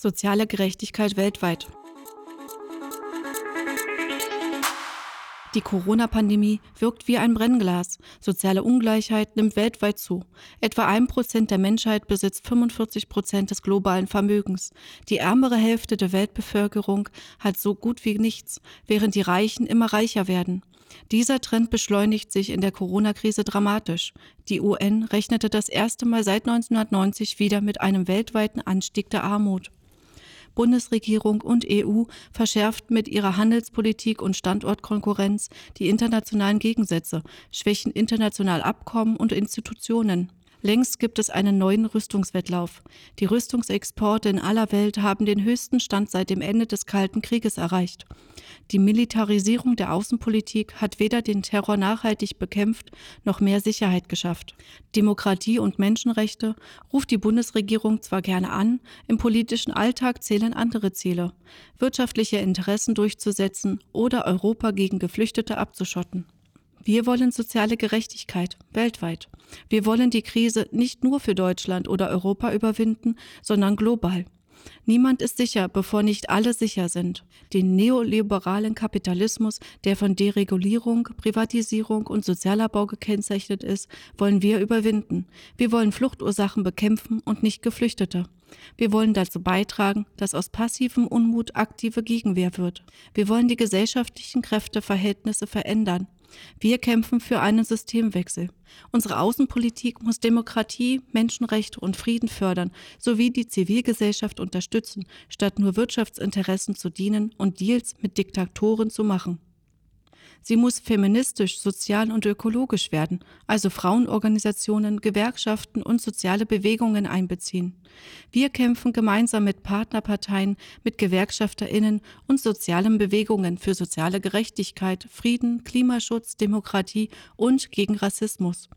Soziale Gerechtigkeit weltweit. Die Corona-Pandemie wirkt wie ein Brennglas. Soziale Ungleichheit nimmt weltweit zu. Etwa ein Prozent der Menschheit besitzt 45 Prozent des globalen Vermögens. Die ärmere Hälfte der Weltbevölkerung hat so gut wie nichts, während die Reichen immer reicher werden. Dieser Trend beschleunigt sich in der Corona-Krise dramatisch. Die UN rechnete das erste Mal seit 1990 wieder mit einem weltweiten Anstieg der Armut. Bundesregierung und EU verschärft mit ihrer Handelspolitik und Standortkonkurrenz die internationalen Gegensätze, schwächen international Abkommen und Institutionen. Längst gibt es einen neuen Rüstungswettlauf. Die Rüstungsexporte in aller Welt haben den höchsten Stand seit dem Ende des Kalten Krieges erreicht. Die Militarisierung der Außenpolitik hat weder den Terror nachhaltig bekämpft noch mehr Sicherheit geschafft. Demokratie und Menschenrechte ruft die Bundesregierung zwar gerne an, im politischen Alltag zählen andere Ziele, wirtschaftliche Interessen durchzusetzen oder Europa gegen Geflüchtete abzuschotten. Wir wollen soziale Gerechtigkeit weltweit. Wir wollen die Krise nicht nur für Deutschland oder Europa überwinden, sondern global. Niemand ist sicher, bevor nicht alle sicher sind. Den neoliberalen Kapitalismus, der von Deregulierung, Privatisierung und Sozialabbau gekennzeichnet ist, wollen wir überwinden. Wir wollen Fluchtursachen bekämpfen und nicht Geflüchtete. Wir wollen dazu beitragen, dass aus passivem Unmut aktive Gegenwehr wird. Wir wollen die gesellschaftlichen Kräfteverhältnisse verändern. Wir kämpfen für einen Systemwechsel. Unsere Außenpolitik muss Demokratie, Menschenrechte und Frieden fördern sowie die Zivilgesellschaft unterstützen, statt nur Wirtschaftsinteressen zu dienen und Deals mit Diktatoren zu machen. Sie muss feministisch, sozial und ökologisch werden, also Frauenorganisationen, Gewerkschaften und soziale Bewegungen einbeziehen. Wir kämpfen gemeinsam mit Partnerparteien, mit Gewerkschafterinnen und sozialen Bewegungen für soziale Gerechtigkeit, Frieden, Klimaschutz, Demokratie und gegen Rassismus.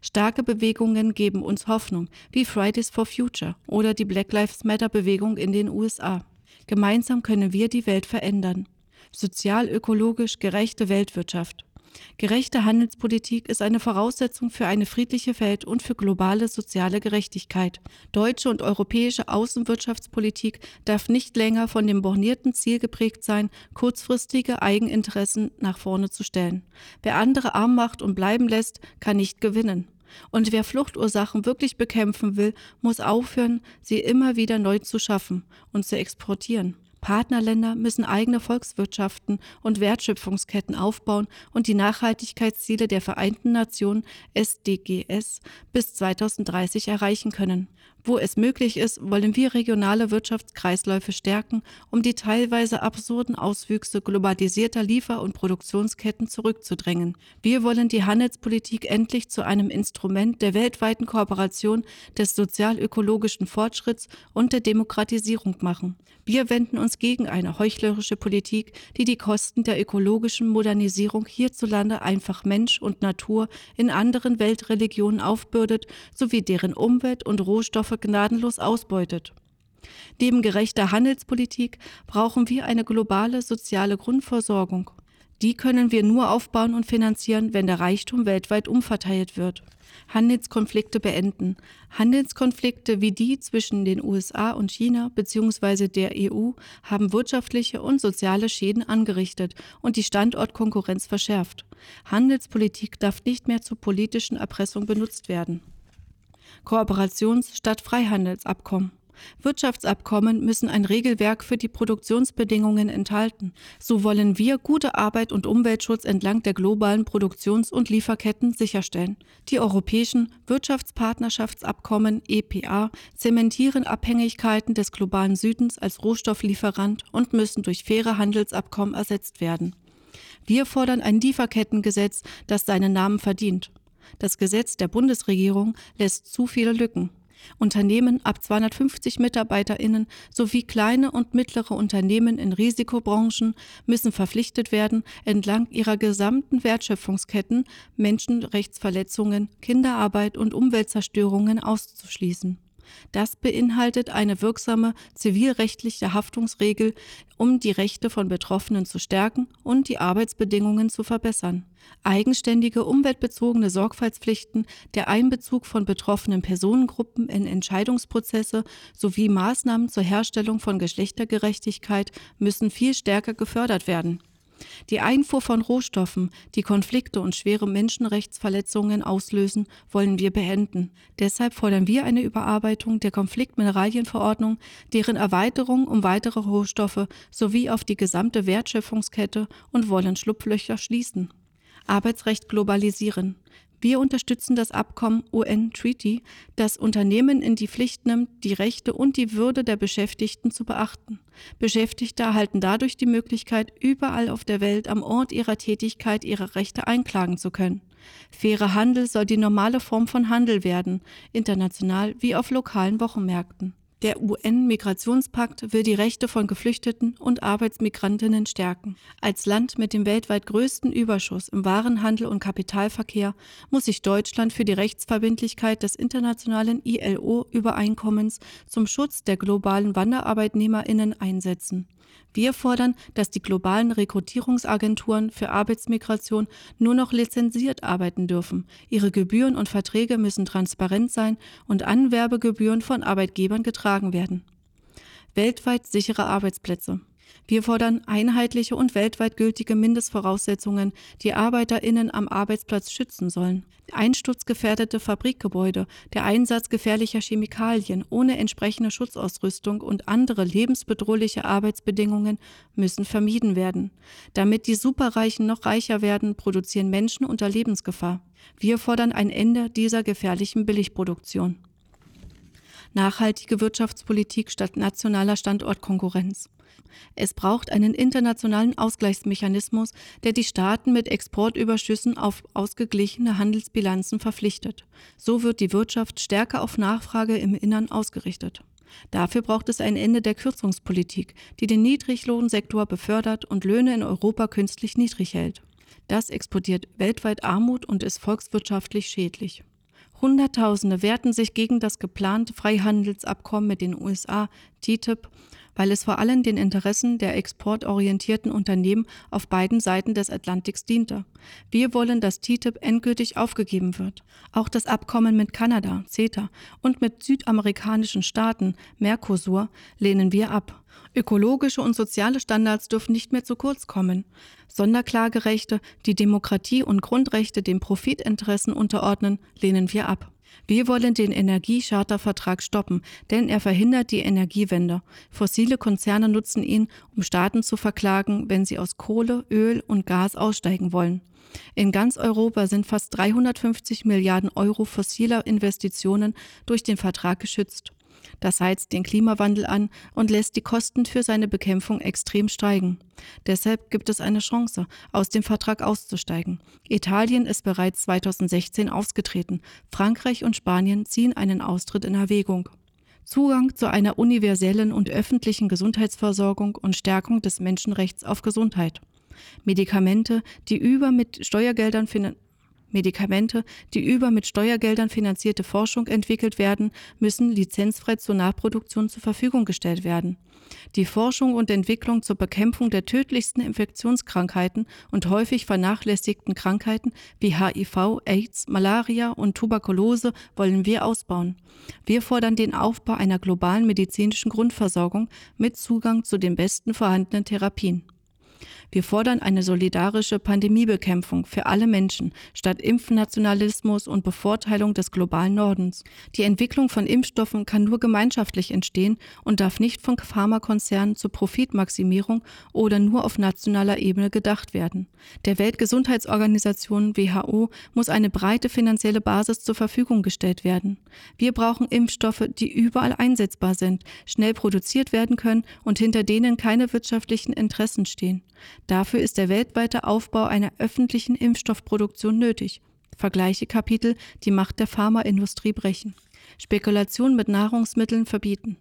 Starke Bewegungen geben uns Hoffnung, wie Fridays for Future oder die Black Lives Matter Bewegung in den USA. Gemeinsam können wir die Welt verändern sozial-ökologisch gerechte Weltwirtschaft. Gerechte Handelspolitik ist eine Voraussetzung für eine friedliche Welt und für globale soziale Gerechtigkeit. Deutsche und europäische Außenwirtschaftspolitik darf nicht länger von dem bornierten Ziel geprägt sein, kurzfristige Eigeninteressen nach vorne zu stellen. Wer andere arm macht und bleiben lässt, kann nicht gewinnen. Und wer Fluchtursachen wirklich bekämpfen will, muss aufhören, sie immer wieder neu zu schaffen und zu exportieren. Partnerländer müssen eigene Volkswirtschaften und Wertschöpfungsketten aufbauen und die Nachhaltigkeitsziele der Vereinten Nationen SDGs bis 2030 erreichen können. Wo es möglich ist, wollen wir regionale Wirtschaftskreisläufe stärken, um die teilweise absurden Auswüchse globalisierter Liefer- und Produktionsketten zurückzudrängen. Wir wollen die Handelspolitik endlich zu einem Instrument der weltweiten Kooperation, des sozial-ökologischen Fortschritts und der Demokratisierung machen. Wir wenden uns gegen eine heuchlerische Politik, die die Kosten der ökologischen Modernisierung hierzulande einfach Mensch und Natur in anderen Weltreligionen aufbürdet, sowie deren Umwelt und Rohstoffe gnadenlos ausbeutet. Neben gerechter Handelspolitik brauchen wir eine globale soziale Grundversorgung. Die können wir nur aufbauen und finanzieren, wenn der Reichtum weltweit umverteilt wird. Handelskonflikte beenden. Handelskonflikte wie die zwischen den USA und China bzw. der EU haben wirtschaftliche und soziale Schäden angerichtet und die Standortkonkurrenz verschärft. Handelspolitik darf nicht mehr zur politischen Erpressung benutzt werden. Kooperations- statt Freihandelsabkommen. Wirtschaftsabkommen müssen ein Regelwerk für die Produktionsbedingungen enthalten. So wollen wir gute Arbeit und Umweltschutz entlang der globalen Produktions- und Lieferketten sicherstellen. Die europäischen Wirtschaftspartnerschaftsabkommen EPA zementieren Abhängigkeiten des globalen Südens als Rohstofflieferant und müssen durch faire Handelsabkommen ersetzt werden. Wir fordern ein Lieferkettengesetz, das seinen Namen verdient. Das Gesetz der Bundesregierung lässt zu viele Lücken. Unternehmen ab 250 Mitarbeiterinnen sowie kleine und mittlere Unternehmen in Risikobranchen müssen verpflichtet werden, entlang ihrer gesamten Wertschöpfungsketten Menschenrechtsverletzungen, Kinderarbeit und Umweltzerstörungen auszuschließen. Das beinhaltet eine wirksame zivilrechtliche Haftungsregel, um die Rechte von Betroffenen zu stärken und die Arbeitsbedingungen zu verbessern. Eigenständige umweltbezogene Sorgfaltspflichten, der Einbezug von betroffenen Personengruppen in Entscheidungsprozesse sowie Maßnahmen zur Herstellung von Geschlechtergerechtigkeit müssen viel stärker gefördert werden. Die Einfuhr von Rohstoffen, die Konflikte und schwere Menschenrechtsverletzungen auslösen, wollen wir beenden. Deshalb fordern wir eine Überarbeitung der Konfliktmineralienverordnung, deren Erweiterung um weitere Rohstoffe sowie auf die gesamte Wertschöpfungskette und wollen Schlupflöcher schließen. Arbeitsrecht globalisieren. Wir unterstützen das Abkommen UN Treaty, das Unternehmen in die Pflicht nimmt, die Rechte und die Würde der Beschäftigten zu beachten. Beschäftigte erhalten dadurch die Möglichkeit, überall auf der Welt am Ort ihrer Tätigkeit ihre Rechte einklagen zu können. Fairer Handel soll die normale Form von Handel werden, international wie auf lokalen Wochenmärkten. Der UN-Migrationspakt will die Rechte von Geflüchteten und Arbeitsmigrantinnen stärken. Als Land mit dem weltweit größten Überschuss im Warenhandel und Kapitalverkehr muss sich Deutschland für die Rechtsverbindlichkeit des internationalen ILO-Übereinkommens zum Schutz der globalen Wanderarbeitnehmerinnen einsetzen. Wir fordern, dass die globalen Rekrutierungsagenturen für Arbeitsmigration nur noch lizenziert arbeiten dürfen. Ihre Gebühren und Verträge müssen transparent sein und Anwerbegebühren von Arbeitgebern getragen werden. Weltweit sichere Arbeitsplätze. Wir fordern einheitliche und weltweit gültige Mindestvoraussetzungen, die Arbeiterinnen am Arbeitsplatz schützen sollen. Einsturzgefährdete Fabrikgebäude, der Einsatz gefährlicher Chemikalien ohne entsprechende Schutzausrüstung und andere lebensbedrohliche Arbeitsbedingungen müssen vermieden werden. Damit die Superreichen noch reicher werden, produzieren Menschen unter Lebensgefahr. Wir fordern ein Ende dieser gefährlichen Billigproduktion. Nachhaltige Wirtschaftspolitik statt nationaler Standortkonkurrenz. Es braucht einen internationalen Ausgleichsmechanismus, der die Staaten mit Exportüberschüssen auf ausgeglichene Handelsbilanzen verpflichtet. So wird die Wirtschaft stärker auf Nachfrage im Innern ausgerichtet. Dafür braucht es ein Ende der Kürzungspolitik, die den Niedriglohnsektor befördert und Löhne in Europa künstlich niedrig hält. Das exportiert weltweit Armut und ist volkswirtschaftlich schädlich. Hunderttausende wehrten sich gegen das geplante Freihandelsabkommen mit den USA, TTIP, weil es vor allem den Interessen der exportorientierten Unternehmen auf beiden Seiten des Atlantiks diente. Wir wollen, dass TTIP endgültig aufgegeben wird. Auch das Abkommen mit Kanada, CETA, und mit südamerikanischen Staaten, Mercosur, lehnen wir ab. Ökologische und soziale Standards dürfen nicht mehr zu kurz kommen. Sonderklagerechte, die Demokratie und Grundrechte den Profitinteressen unterordnen, lehnen wir ab. Wir wollen den Energiechartervertrag stoppen, denn er verhindert die Energiewende. Fossile Konzerne nutzen ihn, um Staaten zu verklagen, wenn sie aus Kohle, Öl und Gas aussteigen wollen. In ganz Europa sind fast 350 Milliarden Euro fossiler Investitionen durch den Vertrag geschützt. Das heizt den Klimawandel an und lässt die Kosten für seine Bekämpfung extrem steigen. Deshalb gibt es eine Chance, aus dem Vertrag auszusteigen. Italien ist bereits 2016 ausgetreten. Frankreich und Spanien ziehen einen Austritt in Erwägung. Zugang zu einer universellen und öffentlichen Gesundheitsversorgung und Stärkung des Menschenrechts auf Gesundheit. Medikamente, die über mit Steuergeldern finanziert Medikamente, die über mit Steuergeldern finanzierte Forschung entwickelt werden, müssen lizenzfrei zur Nachproduktion zur Verfügung gestellt werden. Die Forschung und Entwicklung zur Bekämpfung der tödlichsten Infektionskrankheiten und häufig vernachlässigten Krankheiten wie HIV, AIDS, Malaria und Tuberkulose wollen wir ausbauen. Wir fordern den Aufbau einer globalen medizinischen Grundversorgung mit Zugang zu den besten vorhandenen Therapien. Wir fordern eine solidarische Pandemiebekämpfung für alle Menschen statt Impfnationalismus und Bevorteilung des globalen Nordens. Die Entwicklung von Impfstoffen kann nur gemeinschaftlich entstehen und darf nicht von Pharmakonzernen zur Profitmaximierung oder nur auf nationaler Ebene gedacht werden. Der Weltgesundheitsorganisation WHO muss eine breite finanzielle Basis zur Verfügung gestellt werden. Wir brauchen Impfstoffe, die überall einsetzbar sind, schnell produziert werden können und hinter denen keine wirtschaftlichen Interessen stehen. Dafür ist der weltweite Aufbau einer öffentlichen Impfstoffproduktion nötig. Vergleiche Kapitel Die Macht der Pharmaindustrie brechen. Spekulation mit Nahrungsmitteln verbieten.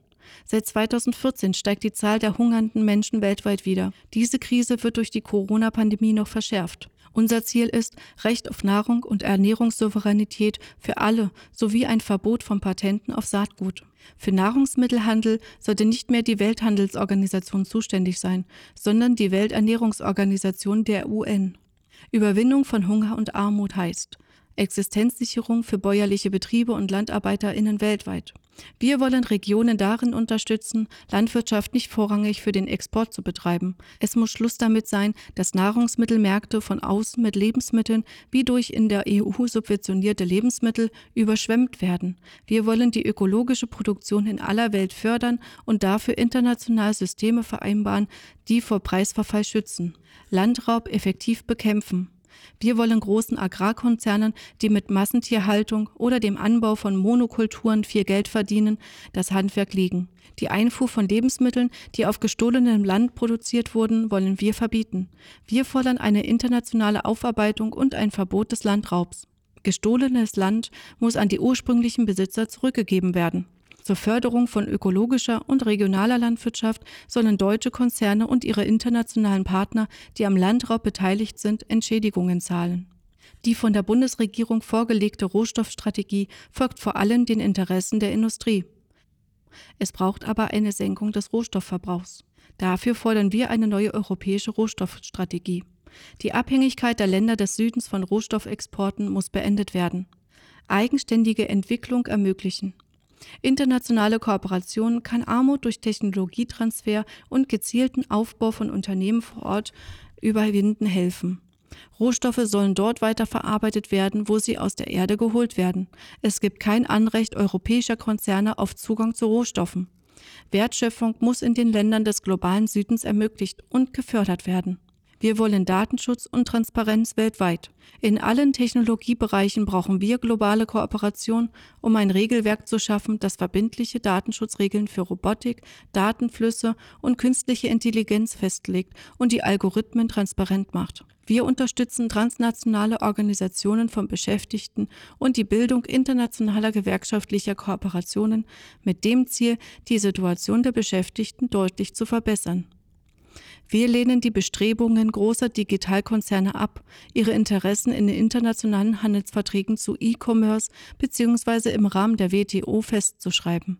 Seit 2014 steigt die Zahl der hungernden Menschen weltweit wieder. Diese Krise wird durch die Corona-Pandemie noch verschärft. Unser Ziel ist Recht auf Nahrung und Ernährungssouveränität für alle sowie ein Verbot von Patenten auf Saatgut. Für Nahrungsmittelhandel sollte nicht mehr die Welthandelsorganisation zuständig sein, sondern die Welternährungsorganisation der UN. Überwindung von Hunger und Armut heißt Existenzsicherung für bäuerliche Betriebe und Landarbeiterinnen weltweit. Wir wollen Regionen darin unterstützen, Landwirtschaft nicht vorrangig für den Export zu betreiben. Es muss Schluss damit sein, dass Nahrungsmittelmärkte von außen mit Lebensmitteln wie durch in der EU subventionierte Lebensmittel überschwemmt werden. Wir wollen die ökologische Produktion in aller Welt fördern und dafür international Systeme vereinbaren, die vor Preisverfall schützen. Landraub effektiv bekämpfen. Wir wollen großen Agrarkonzernen, die mit Massentierhaltung oder dem Anbau von Monokulturen viel Geld verdienen, das Handwerk legen. Die Einfuhr von Lebensmitteln, die auf gestohlenem Land produziert wurden, wollen wir verbieten. Wir fordern eine internationale Aufarbeitung und ein Verbot des Landraubs. Gestohlenes Land muss an die ursprünglichen Besitzer zurückgegeben werden. Zur Förderung von ökologischer und regionaler Landwirtschaft sollen deutsche Konzerne und ihre internationalen Partner, die am Landraub beteiligt sind, Entschädigungen zahlen. Die von der Bundesregierung vorgelegte Rohstoffstrategie folgt vor allem den Interessen der Industrie. Es braucht aber eine Senkung des Rohstoffverbrauchs. Dafür fordern wir eine neue europäische Rohstoffstrategie. Die Abhängigkeit der Länder des Südens von Rohstoffexporten muss beendet werden. Eigenständige Entwicklung ermöglichen. Internationale Kooperation kann Armut durch Technologietransfer und gezielten Aufbau von Unternehmen vor Ort überwinden helfen. Rohstoffe sollen dort weiterverarbeitet werden, wo sie aus der Erde geholt werden. Es gibt kein Anrecht europäischer Konzerne auf Zugang zu Rohstoffen. Wertschöpfung muss in den Ländern des globalen Südens ermöglicht und gefördert werden. Wir wollen Datenschutz und Transparenz weltweit. In allen Technologiebereichen brauchen wir globale Kooperation, um ein Regelwerk zu schaffen, das verbindliche Datenschutzregeln für Robotik, Datenflüsse und künstliche Intelligenz festlegt und die Algorithmen transparent macht. Wir unterstützen transnationale Organisationen von Beschäftigten und die Bildung internationaler gewerkschaftlicher Kooperationen mit dem Ziel, die Situation der Beschäftigten deutlich zu verbessern. Wir lehnen die Bestrebungen großer Digitalkonzerne ab, ihre Interessen in den internationalen Handelsverträgen zu E-Commerce bzw. im Rahmen der WTO festzuschreiben.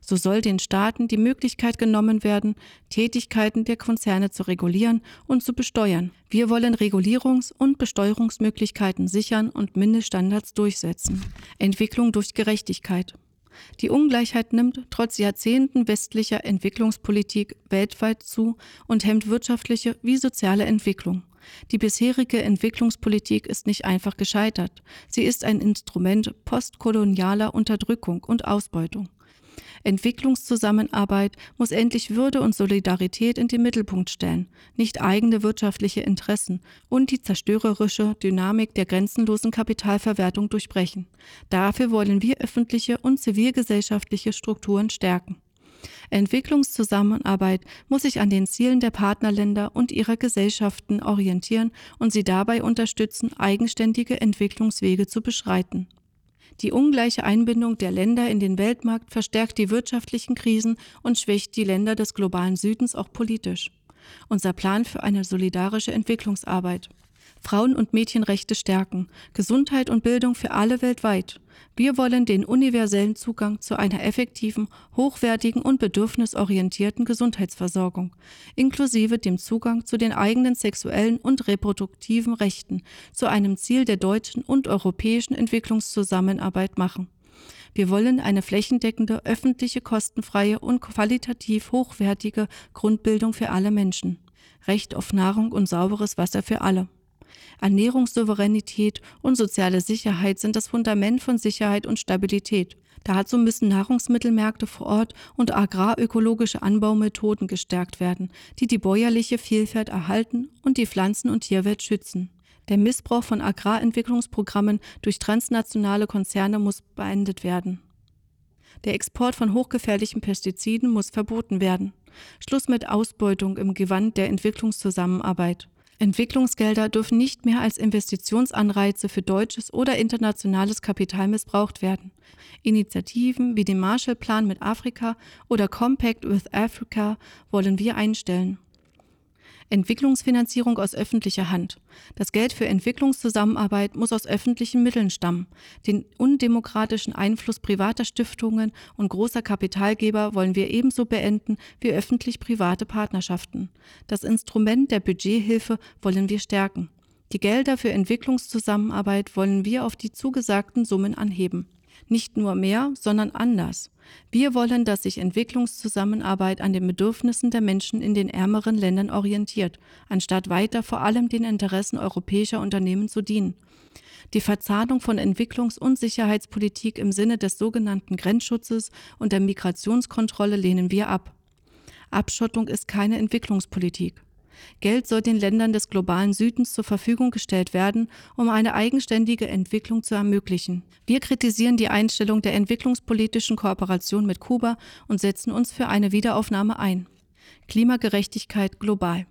So soll den Staaten die Möglichkeit genommen werden, Tätigkeiten der Konzerne zu regulieren und zu besteuern. Wir wollen Regulierungs- und Besteuerungsmöglichkeiten sichern und Mindeststandards durchsetzen. Entwicklung durch Gerechtigkeit. Die Ungleichheit nimmt trotz Jahrzehnten westlicher Entwicklungspolitik weltweit zu und hemmt wirtschaftliche wie soziale Entwicklung. Die bisherige Entwicklungspolitik ist nicht einfach gescheitert. Sie ist ein Instrument postkolonialer Unterdrückung und Ausbeutung. Entwicklungszusammenarbeit muss endlich Würde und Solidarität in den Mittelpunkt stellen, nicht eigene wirtschaftliche Interessen und die zerstörerische Dynamik der grenzenlosen Kapitalverwertung durchbrechen. Dafür wollen wir öffentliche und zivilgesellschaftliche Strukturen stärken. Entwicklungszusammenarbeit muss sich an den Zielen der Partnerländer und ihrer Gesellschaften orientieren und sie dabei unterstützen, eigenständige Entwicklungswege zu beschreiten. Die ungleiche Einbindung der Länder in den Weltmarkt verstärkt die wirtschaftlichen Krisen und schwächt die Länder des globalen Südens auch politisch. Unser Plan für eine solidarische Entwicklungsarbeit. Frauen- und Mädchenrechte stärken, Gesundheit und Bildung für alle weltweit. Wir wollen den universellen Zugang zu einer effektiven, hochwertigen und bedürfnisorientierten Gesundheitsversorgung, inklusive dem Zugang zu den eigenen sexuellen und reproduktiven Rechten, zu einem Ziel der deutschen und europäischen Entwicklungszusammenarbeit machen. Wir wollen eine flächendeckende, öffentliche, kostenfreie und qualitativ hochwertige Grundbildung für alle Menschen. Recht auf Nahrung und sauberes Wasser für alle. Ernährungssouveränität und soziale Sicherheit sind das Fundament von Sicherheit und Stabilität. Dazu müssen Nahrungsmittelmärkte vor Ort und agrarökologische Anbaumethoden gestärkt werden, die die bäuerliche Vielfalt erhalten und die Pflanzen- und Tierwelt schützen. Der Missbrauch von Agrarentwicklungsprogrammen durch transnationale Konzerne muss beendet werden. Der Export von hochgefährlichen Pestiziden muss verboten werden. Schluss mit Ausbeutung im Gewand der Entwicklungszusammenarbeit. Entwicklungsgelder dürfen nicht mehr als Investitionsanreize für deutsches oder internationales Kapital missbraucht werden. Initiativen wie den Marshallplan mit Afrika oder Compact with Africa wollen wir einstellen. Entwicklungsfinanzierung aus öffentlicher Hand. Das Geld für Entwicklungszusammenarbeit muss aus öffentlichen Mitteln stammen. Den undemokratischen Einfluss privater Stiftungen und großer Kapitalgeber wollen wir ebenso beenden wie öffentlich-private Partnerschaften. Das Instrument der Budgethilfe wollen wir stärken. Die Gelder für Entwicklungszusammenarbeit wollen wir auf die zugesagten Summen anheben. Nicht nur mehr, sondern anders. Wir wollen, dass sich Entwicklungszusammenarbeit an den Bedürfnissen der Menschen in den ärmeren Ländern orientiert, anstatt weiter vor allem den Interessen europäischer Unternehmen zu dienen. Die Verzahnung von Entwicklungs- und Sicherheitspolitik im Sinne des sogenannten Grenzschutzes und der Migrationskontrolle lehnen wir ab. Abschottung ist keine Entwicklungspolitik. Geld soll den Ländern des globalen Südens zur Verfügung gestellt werden, um eine eigenständige Entwicklung zu ermöglichen. Wir kritisieren die Einstellung der entwicklungspolitischen Kooperation mit Kuba und setzen uns für eine Wiederaufnahme ein. Klimagerechtigkeit global.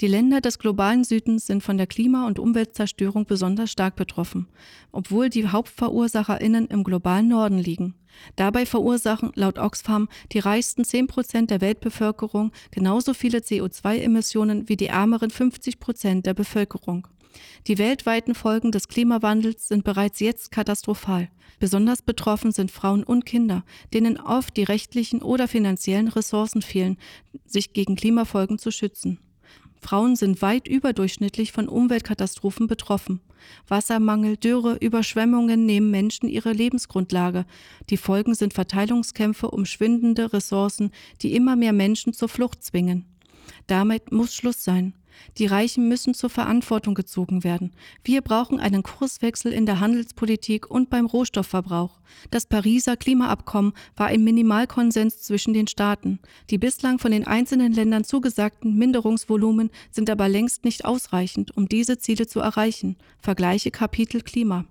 Die Länder des globalen Südens sind von der Klima- und Umweltzerstörung besonders stark betroffen, obwohl die Hauptverursacherinnen im globalen Norden liegen. Dabei verursachen laut Oxfam die reichsten 10 Prozent der Weltbevölkerung genauso viele CO2-Emissionen wie die ärmeren 50 Prozent der Bevölkerung. Die weltweiten Folgen des Klimawandels sind bereits jetzt katastrophal. Besonders betroffen sind Frauen und Kinder, denen oft die rechtlichen oder finanziellen Ressourcen fehlen, sich gegen Klimafolgen zu schützen. Frauen sind weit überdurchschnittlich von Umweltkatastrophen betroffen. Wassermangel, Dürre, Überschwemmungen nehmen Menschen ihre Lebensgrundlage. Die Folgen sind Verteilungskämpfe um schwindende Ressourcen, die immer mehr Menschen zur Flucht zwingen. Damit muss Schluss sein. Die Reichen müssen zur Verantwortung gezogen werden. Wir brauchen einen Kurswechsel in der Handelspolitik und beim Rohstoffverbrauch. Das Pariser Klimaabkommen war ein Minimalkonsens zwischen den Staaten. Die bislang von den einzelnen Ländern zugesagten Minderungsvolumen sind aber längst nicht ausreichend, um diese Ziele zu erreichen. Vergleiche Kapitel Klima.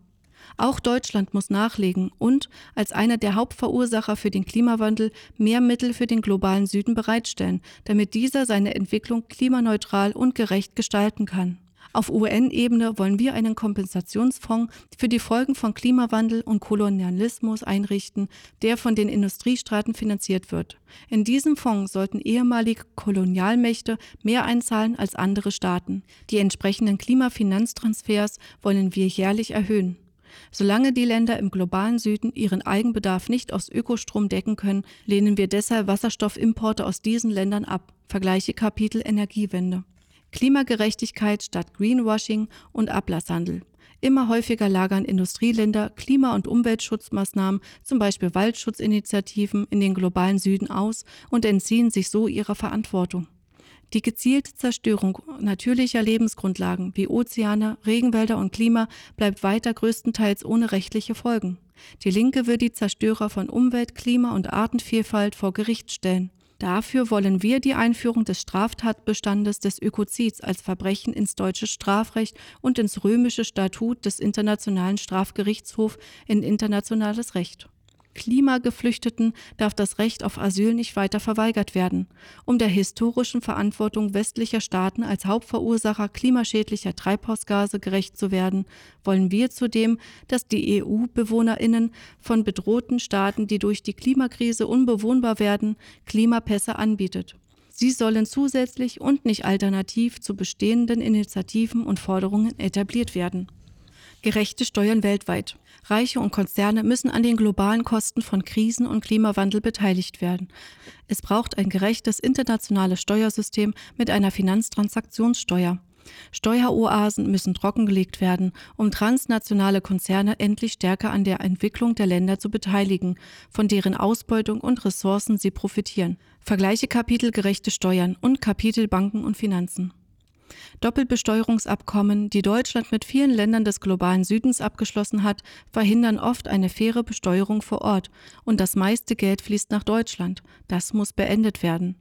Auch Deutschland muss nachlegen und als einer der Hauptverursacher für den Klimawandel mehr Mittel für den globalen Süden bereitstellen, damit dieser seine Entwicklung klimaneutral und gerecht gestalten kann. Auf UN-Ebene wollen wir einen Kompensationsfonds für die Folgen von Klimawandel und Kolonialismus einrichten, der von den Industriestaaten finanziert wird. In diesem Fonds sollten ehemalige Kolonialmächte mehr einzahlen als andere Staaten. Die entsprechenden Klimafinanztransfers wollen wir jährlich erhöhen. Solange die Länder im globalen Süden ihren Eigenbedarf nicht aus Ökostrom decken können, lehnen wir deshalb Wasserstoffimporte aus diesen Ländern ab. Vergleiche Kapitel Energiewende. Klimagerechtigkeit statt Greenwashing und Ablasshandel. Immer häufiger lagern Industrieländer Klima- und Umweltschutzmaßnahmen, zum Beispiel Waldschutzinitiativen, in den globalen Süden aus und entziehen sich so ihrer Verantwortung. Die gezielte Zerstörung natürlicher Lebensgrundlagen wie Ozeane, Regenwälder und Klima bleibt weiter größtenteils ohne rechtliche Folgen. Die Linke will die Zerstörer von Umwelt, Klima und Artenvielfalt vor Gericht stellen. Dafür wollen wir die Einführung des Straftatbestandes des Ökozids als Verbrechen ins deutsche Strafrecht und ins römische Statut des Internationalen Strafgerichtshofs in internationales Recht. Klimageflüchteten darf das Recht auf Asyl nicht weiter verweigert werden. Um der historischen Verantwortung westlicher Staaten als Hauptverursacher klimaschädlicher Treibhausgase gerecht zu werden, wollen wir zudem, dass die EU-Bewohnerinnen von bedrohten Staaten, die durch die Klimakrise unbewohnbar werden, Klimapässe anbietet. Sie sollen zusätzlich und nicht alternativ zu bestehenden Initiativen und Forderungen etabliert werden. Gerechte Steuern weltweit. Reiche und Konzerne müssen an den globalen Kosten von Krisen und Klimawandel beteiligt werden. Es braucht ein gerechtes internationales Steuersystem mit einer Finanztransaktionssteuer. Steueroasen müssen trockengelegt werden, um transnationale Konzerne endlich stärker an der Entwicklung der Länder zu beteiligen, von deren Ausbeutung und Ressourcen sie profitieren. Vergleiche Kapitel gerechte Steuern und Kapitel Banken und Finanzen. Doppelbesteuerungsabkommen, die Deutschland mit vielen Ländern des globalen Südens abgeschlossen hat, verhindern oft eine faire Besteuerung vor Ort und das meiste Geld fließt nach Deutschland. Das muss beendet werden.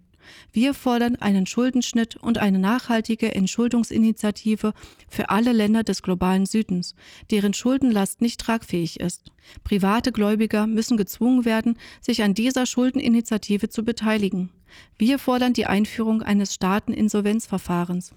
Wir fordern einen Schuldenschnitt und eine nachhaltige Entschuldungsinitiative für alle Länder des globalen Südens, deren Schuldenlast nicht tragfähig ist. Private Gläubiger müssen gezwungen werden, sich an dieser Schuldeninitiative zu beteiligen. Wir fordern die Einführung eines Staateninsolvenzverfahrens.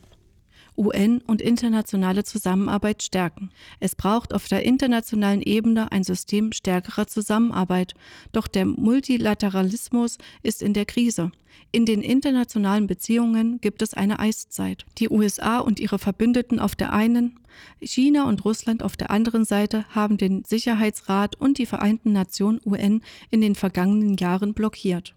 UN und internationale Zusammenarbeit stärken. Es braucht auf der internationalen Ebene ein System stärkerer Zusammenarbeit, doch der Multilateralismus ist in der Krise. In den internationalen Beziehungen gibt es eine Eiszeit. Die USA und ihre Verbündeten auf der einen, China und Russland auf der anderen Seite haben den Sicherheitsrat und die Vereinten Nationen UN in den vergangenen Jahren blockiert.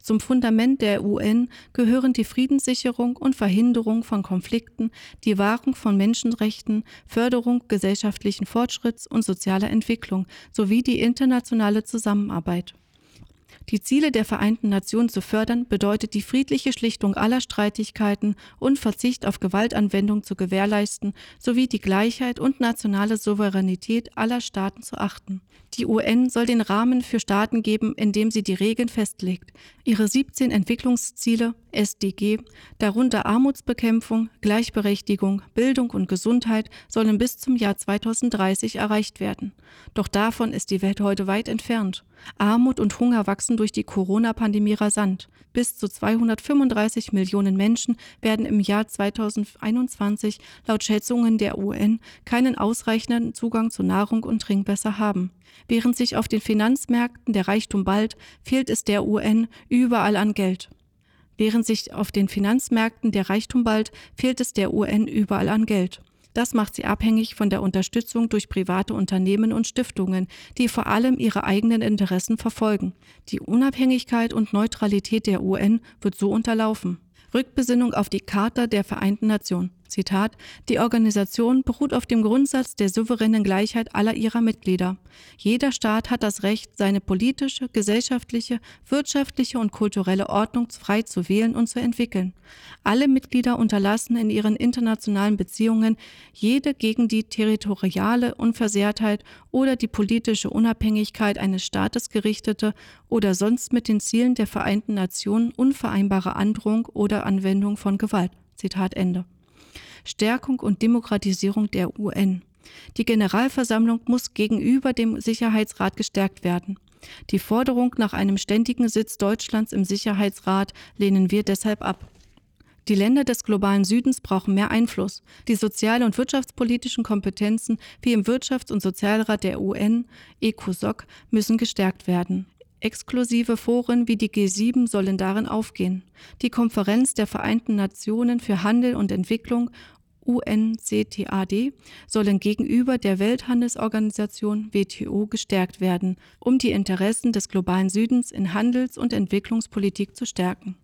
Zum Fundament der UN gehören die Friedenssicherung und Verhinderung von Konflikten, die Wahrung von Menschenrechten, Förderung gesellschaftlichen Fortschritts und sozialer Entwicklung sowie die internationale Zusammenarbeit. Die Ziele der Vereinten Nationen zu fördern, bedeutet die friedliche Schlichtung aller Streitigkeiten und Verzicht auf Gewaltanwendung zu gewährleisten, sowie die Gleichheit und nationale Souveränität aller Staaten zu achten. Die UN soll den Rahmen für Staaten geben, indem sie die Regeln festlegt. Ihre 17 Entwicklungsziele SDG, darunter Armutsbekämpfung, Gleichberechtigung, Bildung und Gesundheit, sollen bis zum Jahr 2030 erreicht werden. Doch davon ist die Welt heute weit entfernt. Armut und Hunger wachsen durch die Corona-Pandemie rasant. Bis zu 235 Millionen Menschen werden im Jahr 2021 laut Schätzungen der UN keinen ausreichenden Zugang zu Nahrung und Trinkwasser haben. Während sich auf den Finanzmärkten der Reichtum bald, fehlt es der UN überall an Geld. Während sich auf den Finanzmärkten der Reichtum bald, fehlt es der UN überall an Geld. Das macht sie abhängig von der Unterstützung durch private Unternehmen und Stiftungen, die vor allem ihre eigenen Interessen verfolgen. Die Unabhängigkeit und Neutralität der UN wird so unterlaufen. Rückbesinnung auf die Charta der Vereinten Nationen. Zitat, die Organisation beruht auf dem Grundsatz der souveränen Gleichheit aller ihrer Mitglieder. Jeder Staat hat das Recht, seine politische, gesellschaftliche, wirtschaftliche und kulturelle Ordnung frei zu wählen und zu entwickeln. Alle Mitglieder unterlassen in ihren internationalen Beziehungen jede gegen die territoriale Unversehrtheit oder die politische Unabhängigkeit eines Staates gerichtete oder sonst mit den Zielen der Vereinten Nationen unvereinbare Androhung oder Anwendung von Gewalt. Zitat Ende. Stärkung und Demokratisierung der UN. Die Generalversammlung muss gegenüber dem Sicherheitsrat gestärkt werden. Die Forderung nach einem ständigen Sitz Deutschlands im Sicherheitsrat lehnen wir deshalb ab. Die Länder des globalen Südens brauchen mehr Einfluss. Die sozial- und wirtschaftspolitischen Kompetenzen wie im Wirtschafts- und Sozialrat der UN, ECOSOC, müssen gestärkt werden. Exklusive Foren wie die G7 sollen darin aufgehen. Die Konferenz der Vereinten Nationen für Handel und Entwicklung UNCTAD sollen gegenüber der Welthandelsorganisation WTO gestärkt werden, um die Interessen des globalen Südens in Handels- und Entwicklungspolitik zu stärken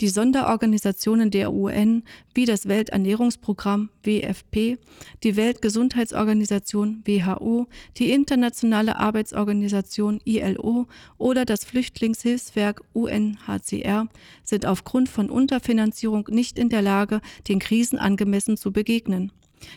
die Sonderorganisationen der UN wie das Welternährungsprogramm WFP, die Weltgesundheitsorganisation WHO, die Internationale Arbeitsorganisation ILO oder das Flüchtlingshilfswerk UNHCR sind aufgrund von Unterfinanzierung nicht in der Lage, den Krisen angemessen zu begegnen.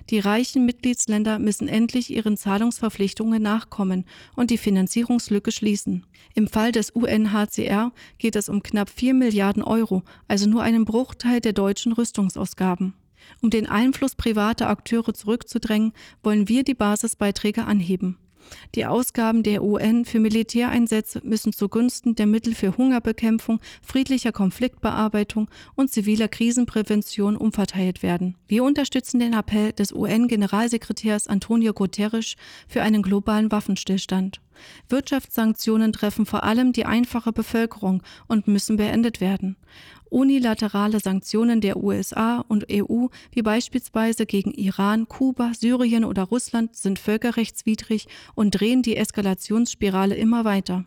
Die reichen Mitgliedsländer müssen endlich ihren Zahlungsverpflichtungen nachkommen und die Finanzierungslücke schließen. Im Fall des UNHCR geht es um knapp 4 Milliarden Euro, also nur einen Bruchteil der deutschen Rüstungsausgaben. Um den Einfluss privater Akteure zurückzudrängen, wollen wir die Basisbeiträge anheben. Die Ausgaben der UN für Militäreinsätze müssen zugunsten der Mittel für Hungerbekämpfung, friedlicher Konfliktbearbeitung und ziviler Krisenprävention umverteilt werden. Wir unterstützen den Appell des UN-Generalsekretärs Antonio Guterres für einen globalen Waffenstillstand. Wirtschaftssanktionen treffen vor allem die einfache Bevölkerung und müssen beendet werden. Unilaterale Sanktionen der USA und EU, wie beispielsweise gegen Iran, Kuba, Syrien oder Russland, sind völkerrechtswidrig und drehen die Eskalationsspirale immer weiter.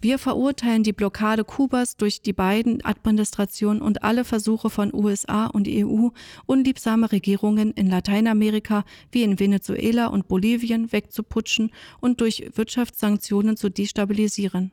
Wir verurteilen die Blockade Kubas durch die beiden Administrationen und alle Versuche von USA und EU, unliebsame Regierungen in Lateinamerika wie in Venezuela und Bolivien wegzuputschen und durch Wirtschaftssanktionen zu destabilisieren.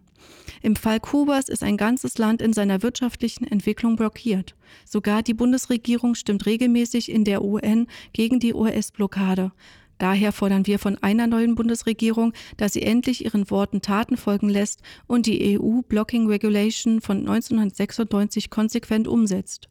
Im Fall Kubas ist ein ganzes Land in seiner wirtschaftlichen Entwicklung blockiert. Sogar die Bundesregierung stimmt regelmäßig in der UN gegen die US-Blockade. Daher fordern wir von einer neuen Bundesregierung, dass sie endlich ihren Worten Taten folgen lässt und die EU Blocking Regulation von 1996 konsequent umsetzt.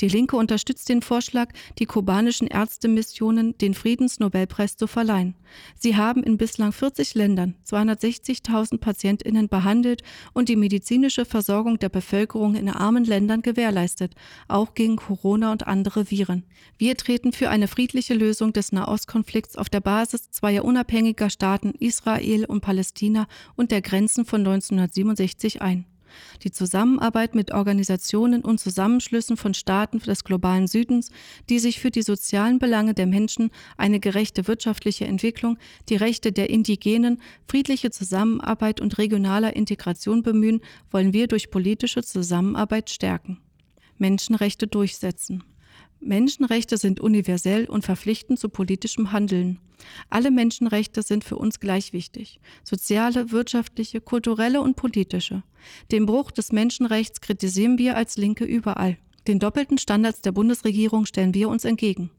Die Linke unterstützt den Vorschlag, die kubanischen Ärztemissionen den Friedensnobelpreis zu verleihen. Sie haben in bislang 40 Ländern 260.000 Patientinnen behandelt und die medizinische Versorgung der Bevölkerung in armen Ländern gewährleistet, auch gegen Corona und andere Viren. Wir treten für eine friedliche Lösung des Nahostkonflikts auf der Basis zweier unabhängiger Staaten Israel und Palästina und der Grenzen von 1967 ein. Die Zusammenarbeit mit Organisationen und Zusammenschlüssen von Staaten des globalen Südens, die sich für die sozialen Belange der Menschen, eine gerechte wirtschaftliche Entwicklung, die Rechte der Indigenen, friedliche Zusammenarbeit und regionaler Integration bemühen, wollen wir durch politische Zusammenarbeit stärken. Menschenrechte durchsetzen. Menschenrechte sind universell und verpflichtend zu politischem Handeln. Alle Menschenrechte sind für uns gleich wichtig. Soziale, wirtschaftliche, kulturelle und politische. Den Bruch des Menschenrechts kritisieren wir als Linke überall. Den doppelten Standards der Bundesregierung stellen wir uns entgegen.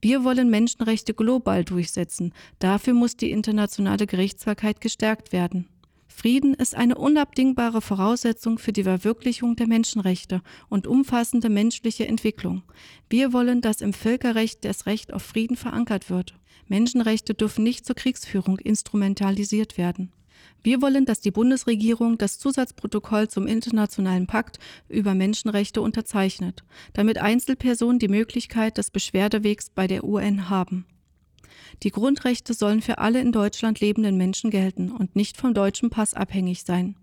Wir wollen Menschenrechte global durchsetzen. Dafür muss die internationale Gerichtsbarkeit gestärkt werden. Frieden ist eine unabdingbare Voraussetzung für die Verwirklichung der Menschenrechte und umfassende menschliche Entwicklung. Wir wollen, dass im Völkerrecht das Recht auf Frieden verankert wird. Menschenrechte dürfen nicht zur Kriegsführung instrumentalisiert werden. Wir wollen, dass die Bundesregierung das Zusatzprotokoll zum Internationalen Pakt über Menschenrechte unterzeichnet, damit Einzelpersonen die Möglichkeit des Beschwerdewegs bei der UN haben. Die Grundrechte sollen für alle in Deutschland lebenden Menschen gelten und nicht vom deutschen Pass abhängig sein.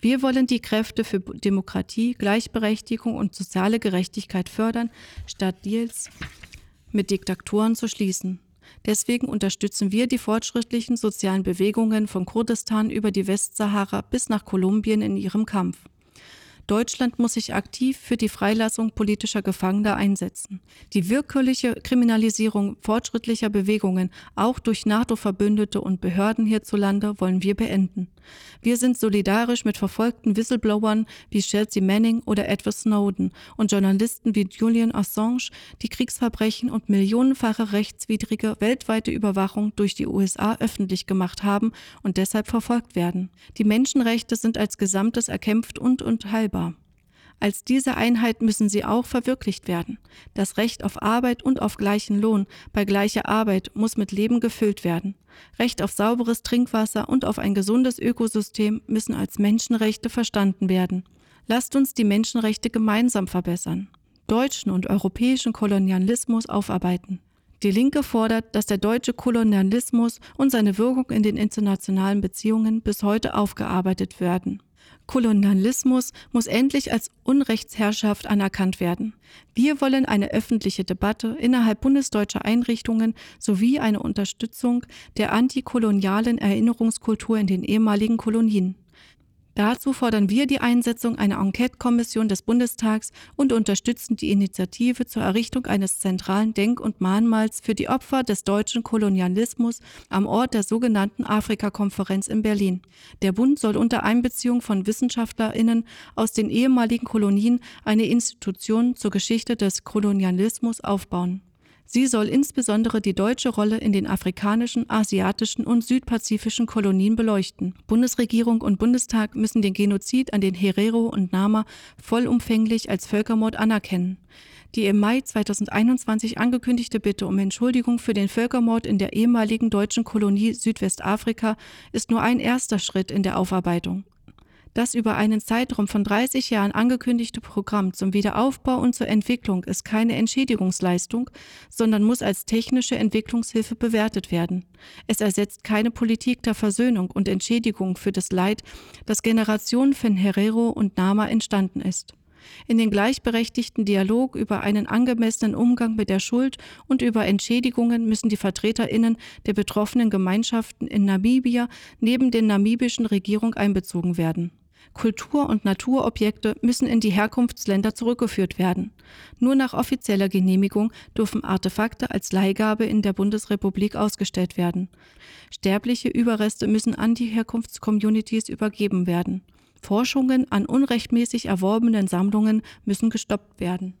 Wir wollen die Kräfte für Demokratie, Gleichberechtigung und soziale Gerechtigkeit fördern, statt Deals mit Diktaturen zu schließen. Deswegen unterstützen wir die fortschrittlichen sozialen Bewegungen von Kurdistan über die Westsahara bis nach Kolumbien in ihrem Kampf. Deutschland muss sich aktiv für die Freilassung politischer Gefangener einsetzen. Die willkürliche Kriminalisierung fortschrittlicher Bewegungen, auch durch NATO-Verbündete und Behörden hierzulande, wollen wir beenden. Wir sind solidarisch mit verfolgten Whistleblowern wie Chelsea Manning oder Edward Snowden und Journalisten wie Julian Assange, die Kriegsverbrechen und millionenfache rechtswidrige weltweite Überwachung durch die USA öffentlich gemacht haben und deshalb verfolgt werden. Die Menschenrechte sind als Gesamtes erkämpft und unteilbar. Als diese Einheit müssen sie auch verwirklicht werden. Das Recht auf Arbeit und auf gleichen Lohn bei gleicher Arbeit muss mit Leben gefüllt werden. Recht auf sauberes Trinkwasser und auf ein gesundes Ökosystem müssen als Menschenrechte verstanden werden. Lasst uns die Menschenrechte gemeinsam verbessern. Deutschen und europäischen Kolonialismus aufarbeiten. Die Linke fordert, dass der deutsche Kolonialismus und seine Wirkung in den internationalen Beziehungen bis heute aufgearbeitet werden. Kolonialismus muss endlich als Unrechtsherrschaft anerkannt werden. Wir wollen eine öffentliche Debatte innerhalb bundesdeutscher Einrichtungen sowie eine Unterstützung der antikolonialen Erinnerungskultur in den ehemaligen Kolonien. Dazu fordern wir die Einsetzung einer Enquete-Kommission des Bundestags und unterstützen die Initiative zur Errichtung eines zentralen Denk- und Mahnmals für die Opfer des deutschen Kolonialismus am Ort der sogenannten Afrika-Konferenz in Berlin. Der Bund soll unter Einbeziehung von WissenschaftlerInnen aus den ehemaligen Kolonien eine Institution zur Geschichte des Kolonialismus aufbauen. Sie soll insbesondere die deutsche Rolle in den afrikanischen, asiatischen und südpazifischen Kolonien beleuchten. Bundesregierung und Bundestag müssen den Genozid an den Herero und Nama vollumfänglich als Völkermord anerkennen. Die im Mai 2021 angekündigte Bitte um Entschuldigung für den Völkermord in der ehemaligen deutschen Kolonie Südwestafrika ist nur ein erster Schritt in der Aufarbeitung. Das über einen Zeitraum von 30 Jahren angekündigte Programm zum Wiederaufbau und zur Entwicklung ist keine Entschädigungsleistung, sondern muss als technische Entwicklungshilfe bewertet werden. Es ersetzt keine Politik der Versöhnung und Entschädigung für das Leid, das Generationen von Herero und Nama entstanden ist in den gleichberechtigten Dialog über einen angemessenen Umgang mit der Schuld und über Entschädigungen müssen die Vertreterinnen der betroffenen Gemeinschaften in Namibia neben den namibischen Regierung einbezogen werden. Kultur- und Naturobjekte müssen in die Herkunftsländer zurückgeführt werden. Nur nach offizieller Genehmigung dürfen Artefakte als Leihgabe in der Bundesrepublik ausgestellt werden. Sterbliche Überreste müssen an die Herkunftscommunities übergeben werden. Forschungen an unrechtmäßig erworbenen Sammlungen müssen gestoppt werden